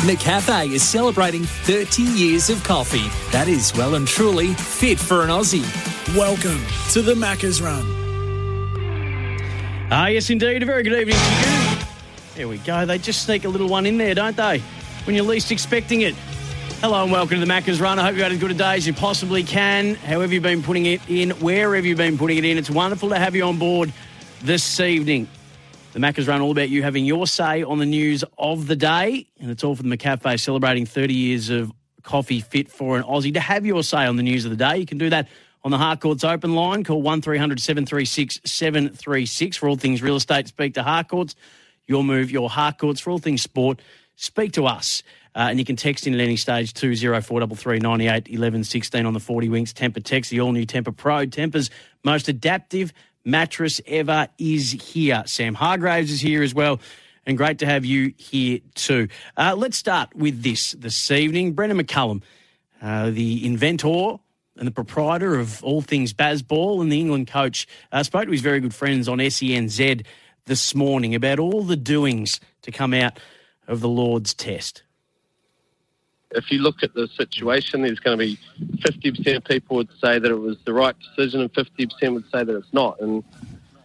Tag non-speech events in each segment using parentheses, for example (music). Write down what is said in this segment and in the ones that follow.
McCafe is celebrating 30 years of coffee. That is well and truly fit for an Aussie. Welcome to the Macca's Run. Ah, yes, indeed. A very good evening to you. There we go. They just sneak a little one in there, don't they? When you're least expecting it. Hello and welcome to the Macca's Run. I hope you had as good a day as you possibly can. However you've been putting it in, wherever you've been putting it in, it's wonderful to have you on board this evening. The Macca's Run all about you having your say on the news of the day, and it's all for the McCafe celebrating 30 years of coffee fit for an Aussie. To have your say on the news of the day, you can do that on the Harcourts open line. Call 1300 736 736 for all things real estate. Speak to Harcourts. Your move, your Harcourts. For all things sport, speak to us. Uh, and you can text in at any stage 20433 98 11 16 on the 40 Winks Tempur text, the all new Tempur Pro. Tempur's most adaptive mattress ever is here. Sam Hargreaves is here as well. And great to have you here too. Uh, let's start with this this evening. Brendan McCullum, uh, the inventor and the proprietor of all things Bazball and the England coach, uh, spoke to his very good friends on SENZ this morning about all the doings to come out of the Lord's Test if you look at the situation, there's going to be 50% of people would say that it was the right decision, and 50% would say that it's not. And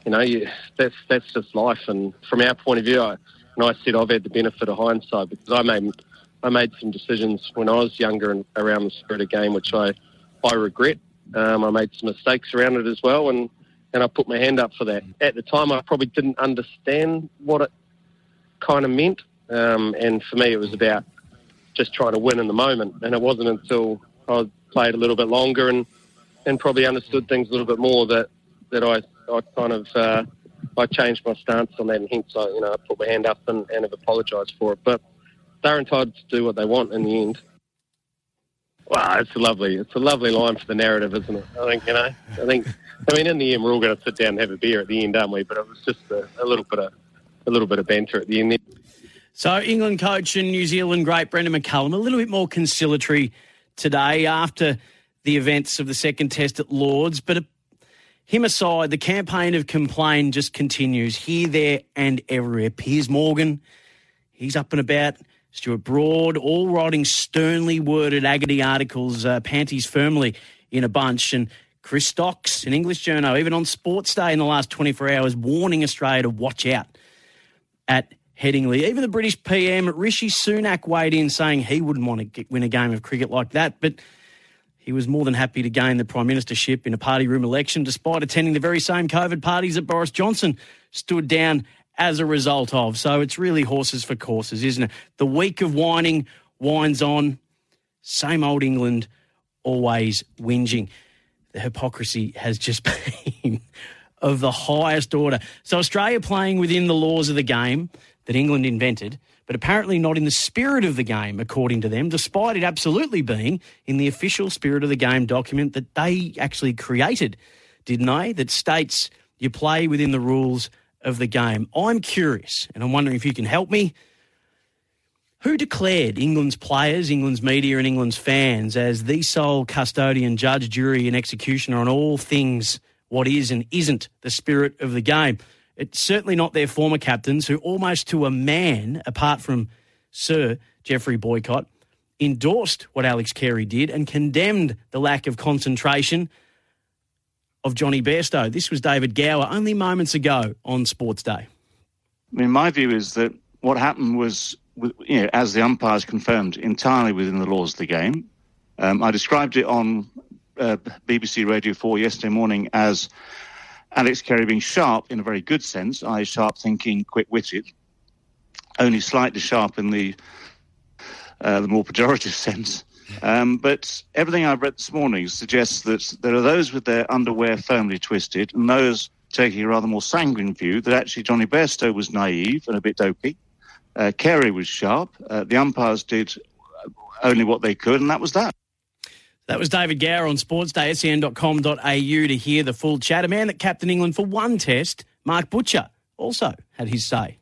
you know, you, that's that's just life. And from our point of view, I, and I said I've had the benefit of hindsight because I made I made some decisions when I was younger and around the spirit of game, which I I regret. Um, I made some mistakes around it as well, and and I put my hand up for that. At the time, I probably didn't understand what it kind of meant, um, and for me, it was about just trying to win in the moment. And it wasn't until I played a little bit longer and, and probably understood things a little bit more that, that I, I kind of uh, I changed my stance on that, and hence I you know I put my hand up and, and have apologised for it. But they're entitled to do what they want in the end. Wow, it's a lovely, it's a lovely line for the narrative, isn't it? I think you know. I think, I mean, in the end, we're all going to sit down and have a beer at the end, aren't we? But it was just a, a little bit of a little bit of banter at the end. So, England coach and New Zealand great Brendan McCullum, a little bit more conciliatory today after the events of the second test at Lords. But him aside, the campaign of complain just continues here, there, and everywhere. Piers Morgan, he's up and about. Stuart Broad, all writing sternly worded agony articles, uh, panties firmly in a bunch. And Chris Stocks, an English journo, even on Sports Day in the last 24 hours, warning Australia to watch out at Headingley. Even the British PM, Rishi Sunak, weighed in saying he wouldn't want to win a game of cricket like that, but he was more than happy to gain the Prime Ministership in a party room election, despite attending the very same COVID parties that Boris Johnson stood down as a result of. So it's really horses for courses, isn't it? The week of whining winds on. Same old England, always whinging. The hypocrisy has just (laughs) been of the highest order. So Australia playing within the laws of the game that England invented, but apparently not in the spirit of the game, according to them, despite it absolutely being in the official spirit of the game document that they actually created, didn't they? That states you play within the rules of the game. I'm curious, and I'm wondering if you can help me. Who declared England's players, England's media, and England's fans as the sole custodian, judge, jury, and executioner on all things what is and isn't the spirit of the game? It's certainly not their former captains who, almost to a man, apart from Sir Geoffrey Boycott, endorsed what Alex Carey did and condemned the lack of concentration of Jonny Bairstow. This was David Gower only moments ago on Sports Day. I mean, my view is that what happened was, you know, as the umpires confirmed, entirely within the laws of the game. Um, I described it on uh, BBC Radio 4 yesterday morning as Alex Carey being sharp in a very good sense, i.e., sharp thinking, quick witted, only slightly sharp in the uh, the more pejorative (laughs) sense. Um, but everything I've read this morning suggests that there are those with their underwear firmly twisted and those taking a rather more sanguine view that actually Jonny Bairstow was naive and a bit dopey. Uh, Carey was sharp. Uh, the umpires did only what they could, and that was that. That was David Gower on Sportsday, sen.com.au to hear the full chat. A man that captained England for one test, Mark Butcher, also had his say.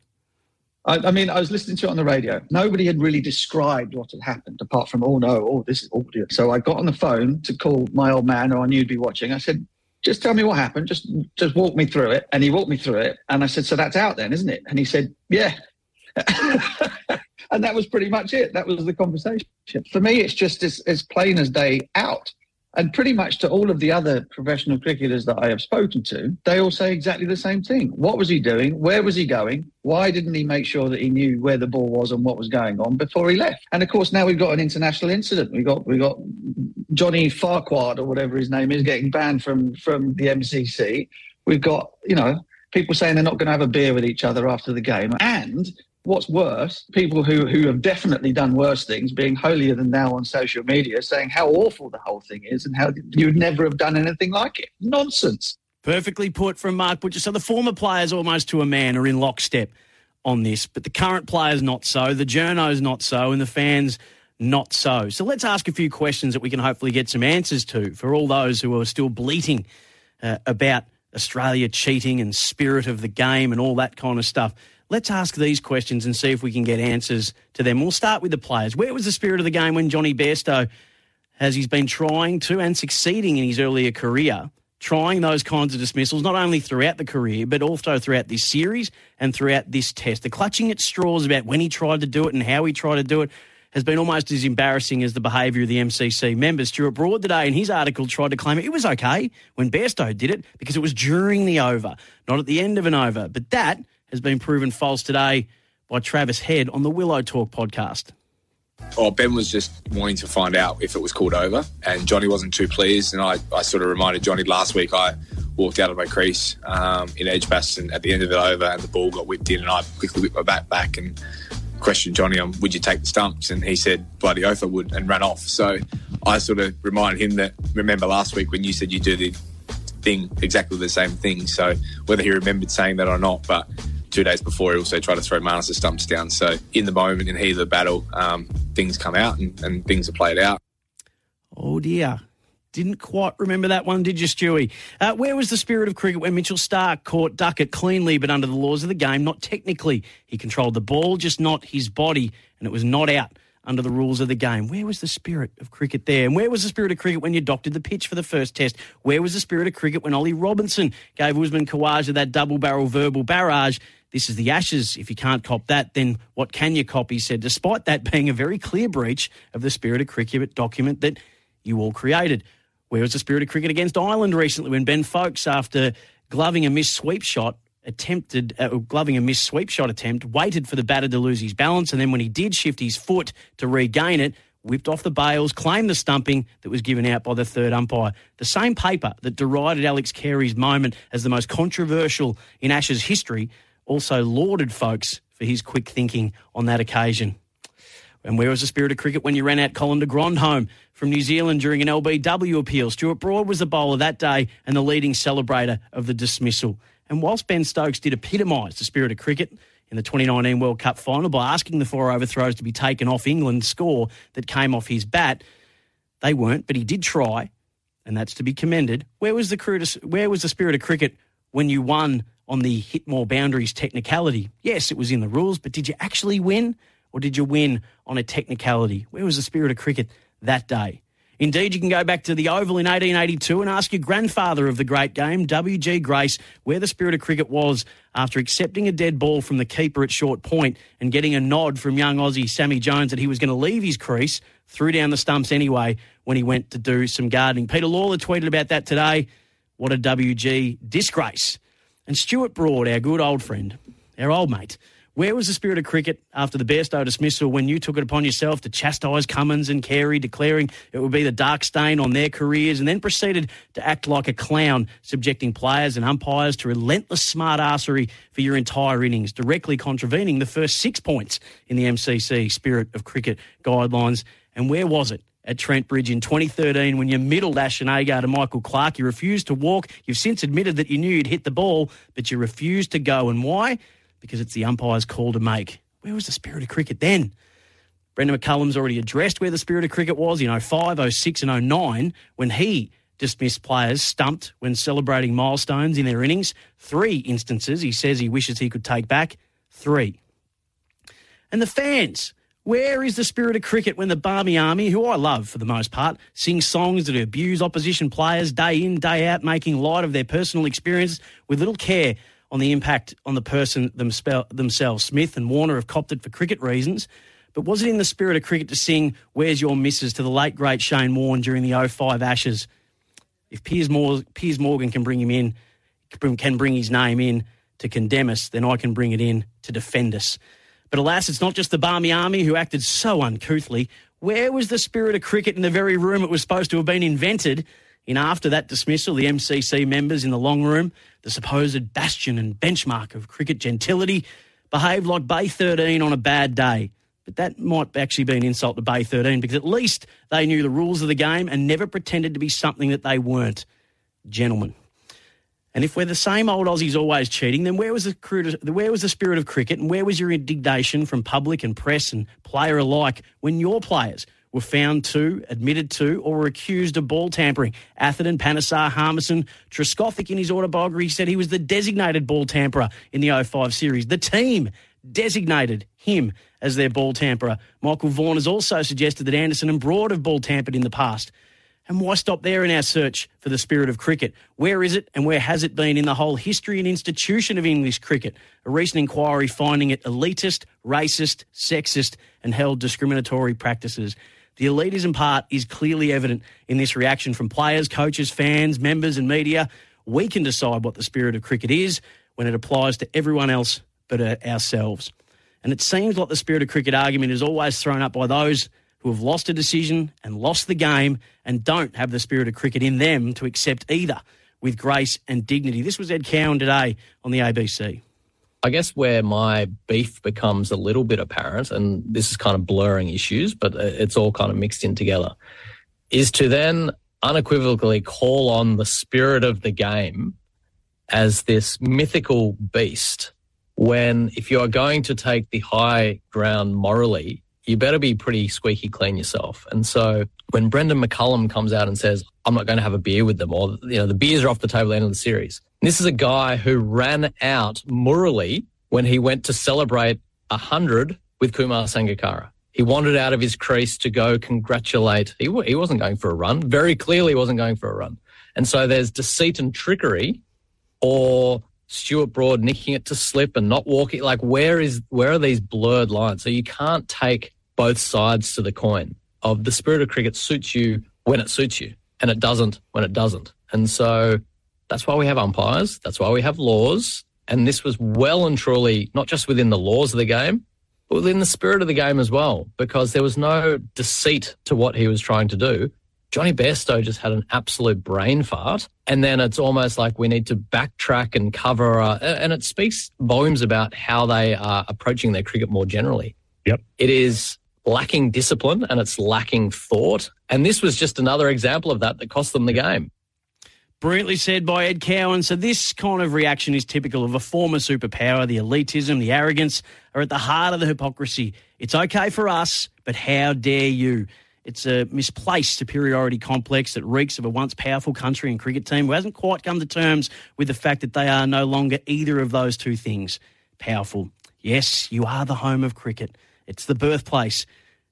I, I, mean, I was listening to it on the radio. Nobody had really described what had happened apart from, oh no, oh, this is audio. So I got on the phone to call my old man who I knew would be watching. I said, just tell me what happened. Just, just walk me through it. And he walked me through it. And I said, so that's out then, isn't it? And he said, yeah. (laughs) and that was pretty much it. That was the conversation. For me, it's just as, as plain as day out. And pretty much to all of the other professional cricketers that I have spoken to, they all say exactly the same thing. What was he doing? Where was he going? Why didn't he make sure that he knew where the ball was and what was going on before he left? And of course, now we've got an international incident. We got we got Johnny Farquhar or whatever his name is getting banned from from the MCC. We've got you know people saying they're not going to have a beer with each other after the game, and What's worse, people who, who have definitely done worse things being holier than thou on social media saying how awful the whole thing is and how you'd never have done anything like it. Nonsense. Perfectly put from Mark Butcher. So the former players, almost to a man, are in lockstep on this, but the current players not so, the journos not so, and the fans not so. So let's ask a few questions that we can hopefully get some answers to for all those who are still bleating uh, about Australia cheating and spirit of the game and all that kind of stuff. Let's ask these questions and see if we can get answers to them. We'll start with the players. Where was the spirit of the game when Jonny Bairstow, as he's been trying to and succeeding in his earlier career, trying those kinds of dismissals, not only throughout the career, but also throughout this series and throughout this test. The clutching at straws about when he tried to do it and how he tried to do it has been almost as embarrassing as the behaviour of the MCC members. Stuart Broad today in his article tried to claim it was okay when Bairstow did it because it was during the over, not at the end of an over. But that has been proven false today by Travis Head on the Willow Talk podcast. Oh, Ben was just wanting to find out if it was called over, and Jonny wasn't too pleased. And I, I sort of reminded Jonny last week I walked out of my crease um, in Edgbaston at the end of it over, and the ball got whipped in, and I quickly whipped my back back and questioned Jonny on would you take the stumps, and he said bloody oath I would, and ran off. So I sort of reminded him that remember last week when you said you'd do the thing exactly the same thing. So whether he remembered saying that or not, but two days before, he also tried to throw Marnus' stumps down. So in the moment, in heat of the battle, um, things come out and, and things are played out. Oh dear. Didn't quite remember that one, did you, Stewie? Uh, where was the spirit of cricket when Mitchell Starc caught Duckett cleanly, but under the laws of the game, not technically? He controlled the ball, just not his body, and it was not out under the rules of the game. Where was the spirit of cricket there? And where was the spirit of cricket when you doctored the pitch for the first test? Where was the spirit of cricket when Ollie Robinson gave Usman Khawaja that double barrel verbal barrage this is the Ashes. If you can't cop that, then what can you cop? He said, despite that being a very clear breach of the spirit of cricket document that you all created. Where was the spirit of cricket against Ireland recently when Ben Foakes, after gloving a missed sweep shot, attempted uh, gloving a missed sweep shot attempt, waited for the batter to lose his balance, and then when he did shift his foot to regain it, whipped off the bails, claimed the stumping that was given out by the third umpire. The same paper that derided Alex Carey's moment as the most controversial in Ashes history also lauded Foakes for his quick thinking on that occasion. And where was the spirit of cricket when you ran out Colin de Grandhomme home from New Zealand during an LBW appeal? Stuart Broad was the bowler that day and the leading celebrator of the dismissal. And whilst Ben Stokes did epitomise the spirit of cricket in the 2019 World Cup final by asking the four overthrows to be taken off England's score that came off his bat, they weren't, but he did try, and that's to be commended. Where was the, where was the spirit of cricket when you won on the hit more boundaries technicality. Yes, it was in the rules, but did you actually win or did you win on a technicality? Where was the spirit of cricket that day? Indeed, you can go back to the Oval in 1882 and ask your grandfather of the great game, W.G. Grace, where the spirit of cricket was after accepting a dead ball from the keeper at short point and getting a nod from young Aussie Sammy Jones that he was going to leave his crease, threw down the stumps anyway when he went to do some gardening. Peter Lalor tweeted about that today. What a WG disgrace. And Stuart Broad, our good old friend, our old mate, where was the spirit of cricket after the Bairstow dismissal when you took it upon yourself to chastise Cummins and Carey, declaring it would be the dark stain on their careers, and then proceeded to act like a clown, subjecting players and umpires to relentless smart arsery for your entire innings, directly contravening the first six points in the MCC spirit of cricket guidelines? And where was it at Trent Bridge in 2013 when you middled Ashton Agar to Michael Clarke. You refused to walk. You've since admitted that you knew you'd hit the ball, but you refused to go. And why? Because it's the umpire's call to make. Where was the spirit of cricket then? Brendan McCullum's already addressed where the spirit of cricket was in 05, 06, and 09 when he dismissed players stumped when celebrating milestones in their innings. Three instances he says he wishes he could take back. Three. And the fans. Where is the spirit of cricket when the Barmy Army, who I love for the most part, sing songs that abuse opposition players day in, day out, making light of their personal experiences with little care on the impact on the person themselves? Smith and Warner have copped it for cricket reasons. But was it in the spirit of cricket to sing Where's Your Missus to the late, great Shane Warne during the 05 Ashes? If Piers, Piers Morgan can bring him in, can bring his name in to condemn us, then I can bring it in to defend us. But alas, it's not just the Barmy Army who acted so uncouthly. Where was the spirit of cricket in the very room it was supposed to have been invented? In after that dismissal, the MCC members in the long room, the supposed bastion and benchmark of cricket gentility, behaved like Bay 13 on a bad day. But that might actually be an insult to Bay 13 because at least they knew the rules of the game and never pretended to be something that they weren't. Gentlemen. And if we're the same old Aussies always cheating, then where was the where was the spirit of cricket and where was your indignation from public and press and player alike when your players were found to, admitted to, or were accused of ball tampering? Atherton, Panesar, Harmison, Trescothick in his autobiography said he was the designated ball tamperer in the 05 series. The team designated him as their ball tamperer. Michael Vaughan has also suggested that Anderson and Broad have ball tampered in the past. And why stop there in our search for the spirit of cricket? Where is it and where has it been in the whole history and institution of English cricket? A recent inquiry finding it elitist, racist, sexist, and held discriminatory practices. The elitism part is clearly evident in this reaction from players, coaches, fans, members, and media. We can decide what the spirit of cricket is when it applies to everyone else but uh, ourselves. And it seems like the spirit of cricket argument is always thrown up by those who have lost a decision and lost the game and don't have the spirit of cricket in them to accept either with grace and dignity. This was Ed Cowan today on the ABC. I guess where my beef becomes a little bit apparent, and this is kind of blurring issues, but it's all kind of mixed in together, is to then unequivocally call on the spirit of the game as this mythical beast when if you are going to take the high ground morally, you better be pretty squeaky clean yourself. And so when Brendan McCullum comes out and says, I'm not going to have a beer with them, or you know, the beers are off the table at the end of the series. This is a guy who ran out Murali when he went to celebrate a hundred with Kumar Sangakkara. He wandered out of his crease to go congratulate. He, he wasn't going for a run. Very clearly he wasn't going for a run. And so there's deceit and trickery or Stuart Broad nicking it to slip and not walking. Like where is where are these blurred lines? So you can't take both sides to the coin of the spirit of cricket suits you when it suits you and it doesn't when it doesn't. And so that's why we have umpires. That's why we have laws. And this was well and truly not just within the laws of the game, but within the spirit of the game as well, because there was no deceit to what he was trying to do. Jonny Bairstow just had an absolute brain fart. And then it's almost like we need to backtrack and cover. Uh, and it speaks volumes about how they are approaching their cricket more generally. Yep. It is lacking discipline and it's lacking thought. And this was just another example of that that cost them the game. Brilliantly said by Ed Cowan. So, this kind of reaction is typical of a former superpower. The elitism, the arrogance are at the heart of the hypocrisy. It's okay for us, but how dare you? It's a misplaced superiority complex that reeks of a once powerful country and cricket team who hasn't quite come to terms with the fact that they are no longer either of those two things. Powerful. Yes, you are the home of cricket. It's the birthplace,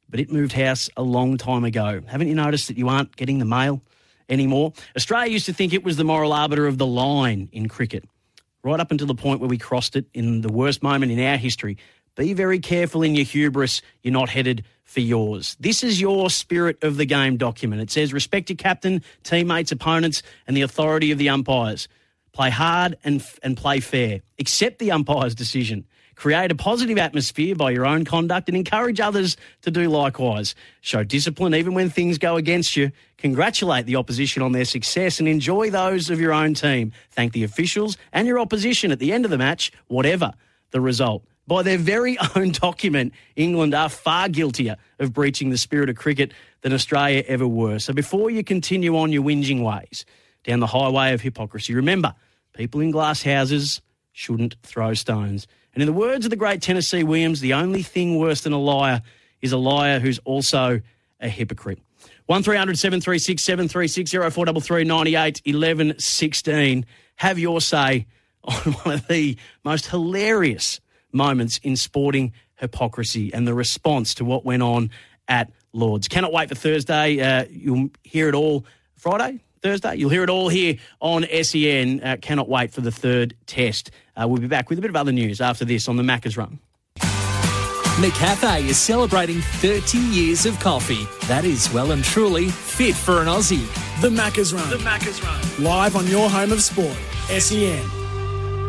but it moved house a long time ago. Haven't you noticed that you aren't getting the mail anymore? Australia used to think it was the moral arbiter of the line in cricket, right up until the point where we crossed it in the worst moment in our history. Be very careful in your hubris. You're not headed for yours. This is your spirit of the game document. It says respect your captain, teammates, opponents, and the authority of the umpires. Play hard and, and play fair. Accept the umpire's decision. Create a positive atmosphere by your own conduct and encourage others to do likewise. Show discipline even when things go against you. Congratulate the opposition on their success and enjoy those of your own team. Thank the officials and your opposition at the end of the match, whatever the result. By their very (laughs) own document, England are far guiltier of breaching the spirit of cricket than Australia ever were. So before you continue on your whinging ways down the highway of hypocrisy, remember people in glass houses shouldn't throw stones. And in the words of the great Tennessee Williams, the only thing worse than a liar is a liar who's also a hypocrite. 1300 736 736 0433 98 11 16. Have your say on (laughs) one of the most hilarious moments in sporting hypocrisy and the response to what went on at Lords. Cannot wait for Thursday. Uh, you'll hear it all Friday, Thursday. You'll hear it all here on SEN. Uh, cannot wait for the third test. Uh, we'll be back with a bit of other news after this on the Macca's Run. McCafe is celebrating 30 years of coffee. That is well and truly fit for an Aussie. The Macca's Run. The Macca's Run. Live on your home of sport, SEN.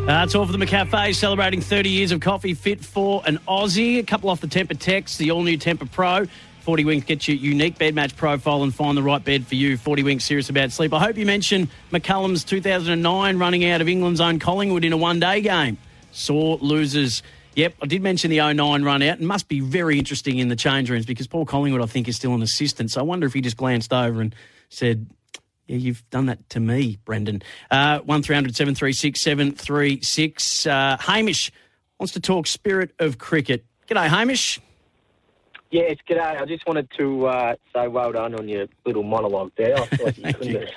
That's all for the McCafe, celebrating 30 years of coffee fit for an Aussie. A couple off the Tempur text, the all new Tempur Pro. 40 Winks gets you unique bed match profile and find the right bed for you. 40 Winks serious about sleep. I hope you mentioned McCullum's 2009 running out of England's own Collingwood in a one day game. Sore losers. Yep, I did mention the 09 run out and must be very interesting in the change rooms because Paul Collingwood, I think, is still an assistant. So I wonder if he just glanced over and said, yeah, you've done that to me, Brendan. Uh, 1300 736 736. Uh, Hamish wants to talk spirit of cricket. G'day, Hamish. Yes, g'day. I just wanted to uh, say well done on your little monologue there. I thought you (laughs) couldn't, Have,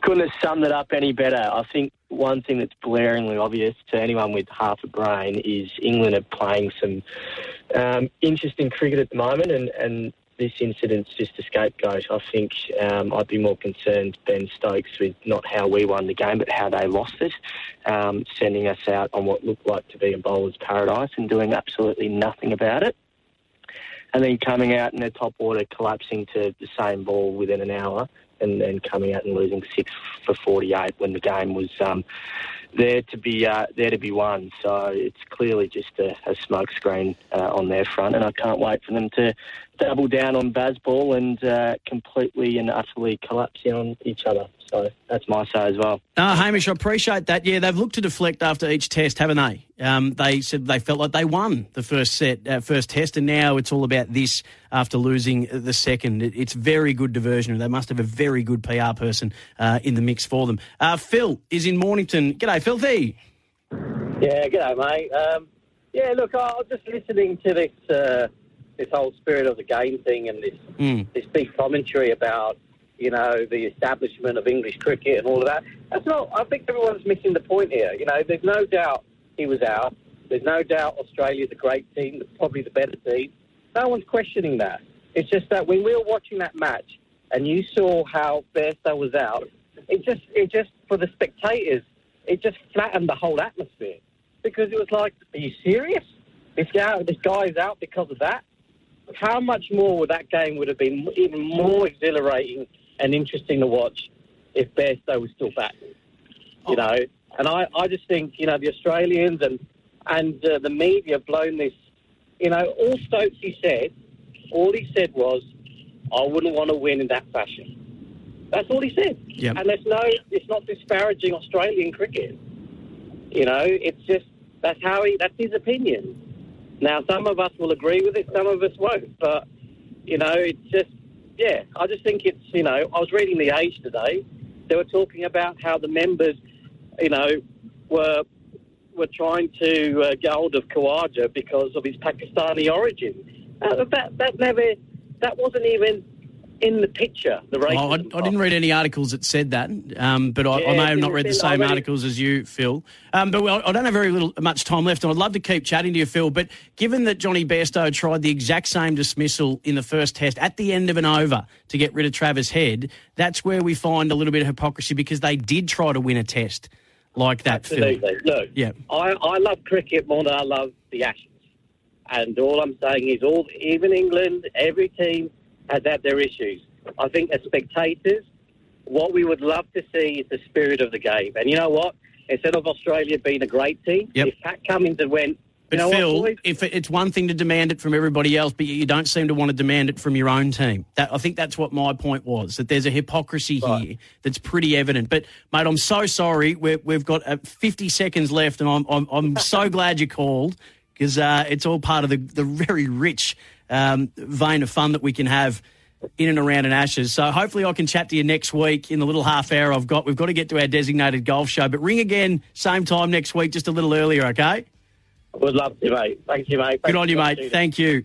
couldn't have summed it up any better. I think one thing that's blaringly obvious to anyone with half a brain is England are playing some um, interesting cricket at the moment, and, and this incident's just a scapegoat. I think um, I'd be more concerned, Ben Stokes, with not how we won the game, but how they lost it, um, sending us out on what looked like to be a bowler's paradise and doing absolutely nothing about it. And then coming out in their top order, collapsing to the same ball within an hour, and then coming out and losing six for 48 when the game was um, there to be uh, there to be won. So it's clearly just a, a smokescreen uh, on their front, and I can't wait for them to double down on Bazball and uh, completely and utterly collapse on each other. So that's my say as well. Uh, Hamish, I appreciate that. Yeah, they've looked to deflect after each test, haven't they? Um, they said they felt like they won the first set, uh, first test, and now it's all about this after losing the second. It, it's very good diversion. They must have a very good PR person uh, in the mix for them. Uh, Phil is in Mornington. G'day, Filthy. Yeah, g'day, mate. Um, yeah, look, I was just listening to this uh, this whole spirit of the game thing and this Mm. this big commentary about you know the establishment of English cricket and all of that. That's not. I think everyone's missing the point here. You know, there's no doubt he was out. There's no doubt Australia's a great team, probably the better team. No one's questioning that. It's just that when we were watching that match and you saw how Bairstow was out, it just it just for the spectators, it just flattened the whole atmosphere because it was like, are you serious? This guy, this guy is out because of that. How much more would that game would have been even more exhilarating and interesting to watch if Bairstow was still back? You know, and I, I just think you know the Australians and and uh, the media have blown this. You know, all Stokes he said, all he said was, "I wouldn't want to win in that fashion." That's all he said. Yep. And there's no, it's not disparaging Australian cricket. You know, it's just that's how he, that's his opinion. Now, some of us will agree with it, some of us won't. But you know, it's just, yeah, I just think it's, you know, I was reading the Age today. They were talking about how the members, you know, were were trying to uh, get hold of Khawaja because of his Pakistani origin. Uh, that that never, that wasn't even in the picture. The race. Oh, I, I didn't read any articles that said that, um, but I, I may have not read the it's in- I same articles as you, Phil. Um, but well, I don't have very little much time left, and I'd love to keep chatting to you, Phil. But given that Jonny Bairstow tried the exact same dismissal in the first test at the end of an over to get rid of Travis Head, that's where we find a little bit of hypocrisy because they did try to win a test like that, Phil. Absolutely. Look, Yeah. I, I love cricket more than I love the Ashes. And all I'm saying is, all even England, every team has had their issues. I think as spectators, what we would love to see is the spirit of the game. And you know what? Instead of Australia being a great team, Yep. if Pat Cummins had went, But you know Phil, what, if it's one thing to demand it from everybody else, but you don't seem to want to demand it from your own team. That I think that's what my point was. That there's a hypocrisy here that's pretty evident. But mate, I'm so sorry. We're, we've got uh, 50 seconds left, and I'm I'm, I'm so (laughs) glad you called. because uh, it's all part of the, the very rich um, vein of fun that we can have in and around an Ashes. So hopefully I can chat to you next week in the little half hour I've got. We've got to get to our designated golf show, but ring again same time next week, just a little earlier, okay? Would love to, mate. Thank you, mate. Good on you, mate. Thank you.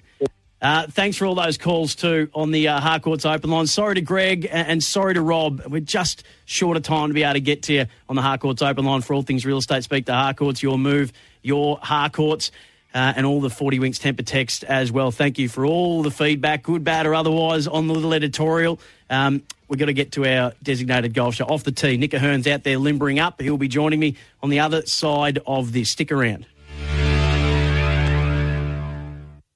Uh, thanks for all those calls too on the uh, Harcourts Open line. Sorry to Greg and, and sorry to Rob. We're just short of time to be able to get to you on the Harcourts Open line for all things real estate. Speak to Harcourts, your move, your Harcourts. Uh, and all the 40 Winks Tempur text as well. Thank you for all the feedback, good, bad, or otherwise, on the little editorial. Um, we've got to get to our designated golf show. Off the tee, Nick Ahern's out there limbering up. He'll be joining me on the other side of this. Stick around.